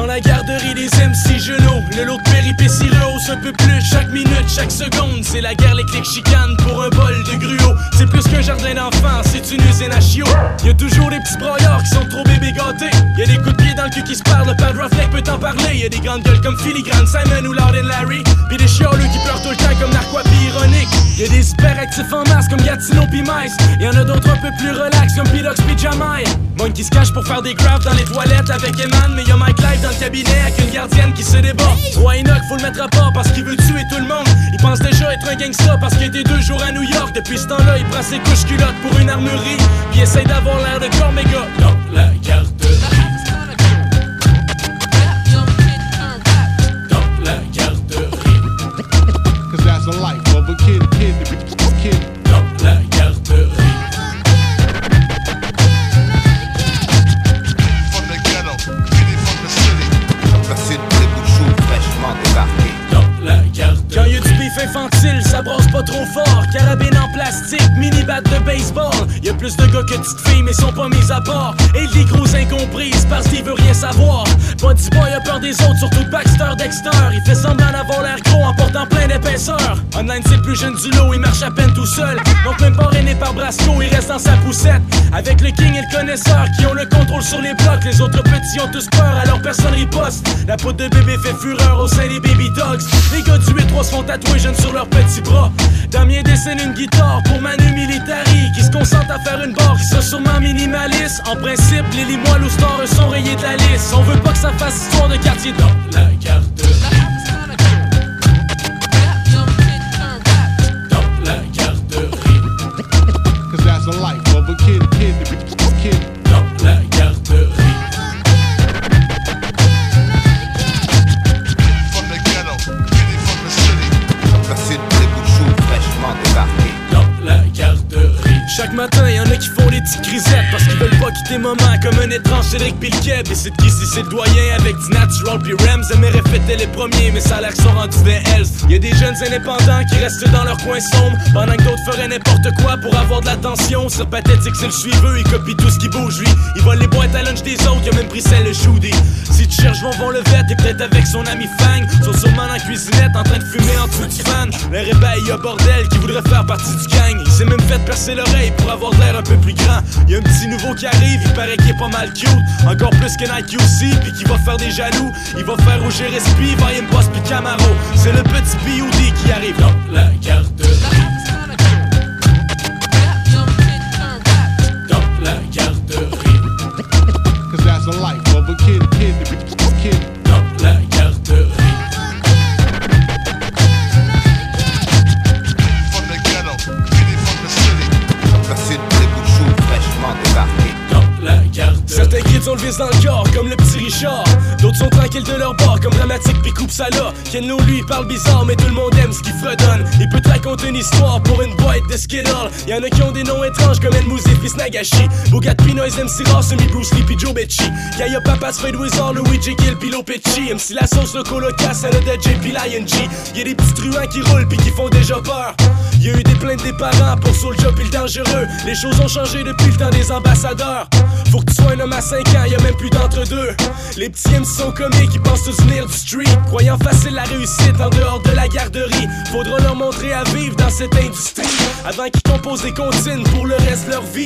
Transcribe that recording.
Dans la garderie des MC genoux, le lot de péripéties rehausse un peu plus chaque minute, chaque seconde. C'est la guerre, les clics chicanes pour un bol de gruau. C'est plus qu'un jardin d'enfants, c'est une usine à chiots. Y a toujours des petits broyards qui sont trop bébés gâtés. Y a des coups de pied dans le cul qui se parlent, le pad Fleck peut t'en parler. Y a des grandes gueules comme Filigrane, Simon ou Lord and Larry. Pis des chioleux qui pleurent tout le temps comme Narquois pis ironique. Y a des hyperactifs en masse comme Gatineau pis Mice. Y en a d'autres un peu plus relax Mon qui se cache pour faire des grabs dans les toilettes avec Eman, mais y a Mike Live dans le cabinet avec une gardienne qui se débat. Roy Enoch, faut le mettre à part parce qu'il veut tuer tout le monde. Il pense déjà être un gangsta parce qu'il était deux jours à New York. Depuis ce temps-là, il prend ses couches culottes pour une armurerie. Puis essaye trop fort. Carabine en plastique, mini bat de baseball. Y a plus de gars que de petites filles, mais sont pas mis à part. Et des grosses incomprises parce qu'il veut rien savoir. Buddy Boy a peur des autres, surtout Baxter Dexter. Il fait semblant d'avoir l'air gros en portant plein d'épaisseur. Online, c'est plus jeune du lot, il marche à peine tout seul. Donc même pas rené par Brasco, il reste dans sa poussette. Avec le king et le connaisseur qui ont le contrôle sur les blocs. Les autres petits ont tous peur, alors personne riposte. La peau de bébé fait fureur au sein des baby dogs. 8-3 se font tatouer jeunes sur leurs petits bras. Damien dessine une guitare pour Manu Militari qui se concentre à faire une barre qui sera sûrement minimaliste. En principe, les limois ou stars sont rayés de la liste. On veut pas que ça fasse histoire de quartier dans la garderie. Dans la garderie. Cause that's life of a kid, kid, parce qu'ils veulent pas quitter maman comme un étrange Cédric Pilkeb. Et c'est de qui si c'est le doyen avec du natural puis Rams. Aimeraient fêter les premiers, mais ça a l'air qu'ils sont rendus des Hells. Y a des jeunes indépendants qui restent dans leur coin sombre pendant que d'autres feraient n'importe quoi pour avoir de l'attention. Sur pathétique, c'est le suiveux, il copie tout ce qui bouge, lui. Il vole les boîtes à lunch des autres, il a même pris celle le Shoody. Si tu cherches Von Von Levet, t'es peut-être avec son ami Fang. Sont sûrement dans la cuisinette en train de fumer du fan. Le réveil, y'a bordel qui voudrait faire partie du gang. Il s'est même fait percer l'oreille pour avoir l'air un peu plus grand. Y'a un petit nouveau qui arrive, il paraît qu'il est pas mal cute. Encore plus que Nike aussi, puis qui va faire des jaloux. Il va faire Roger Respi, Brian Boss puis Camaro. C'est le petit POD qui arrive dans la garderie. Kids ont le vice dans le corps, comme le petit Richard. D'autres sont tranquilles de leur bord, comme Dramatique pis coupe ça là. Kenlo, lui, parle bizarre, mais tout le monde aime ce qu'il fredonne. Il peut te raconter une histoire pour une boîte de Skittles. Y'en a qui ont des noms étranges comme Elmouzi pis Snagashi. Bogat Pinoy, MC Semi Bruce Lee pis Joe Becci. Kaya Papas, Fred Wizard, Louis J. Kill pis Lopechi. MC La Sauce, le Coloca, ça le DJ pis Lion G. Y'a des petits truands qui roulent pis qui font déjà peur. Y'a eu des plaintes des parents pour Soulja pis le dangereux. Les choses ont changé depuis le temps des ambassadeurs. Faut que tu sois un homme à 5 ans, y'a même plus d'entre-deux. Les petits MC sont comiques, ils pensent tous venir du street. Croyant facile la réussite en dehors de la garderie. Faudra leur montrer à vivre dans cette industrie. Avant qu'ils composent des comptines pour le reste de leur vie.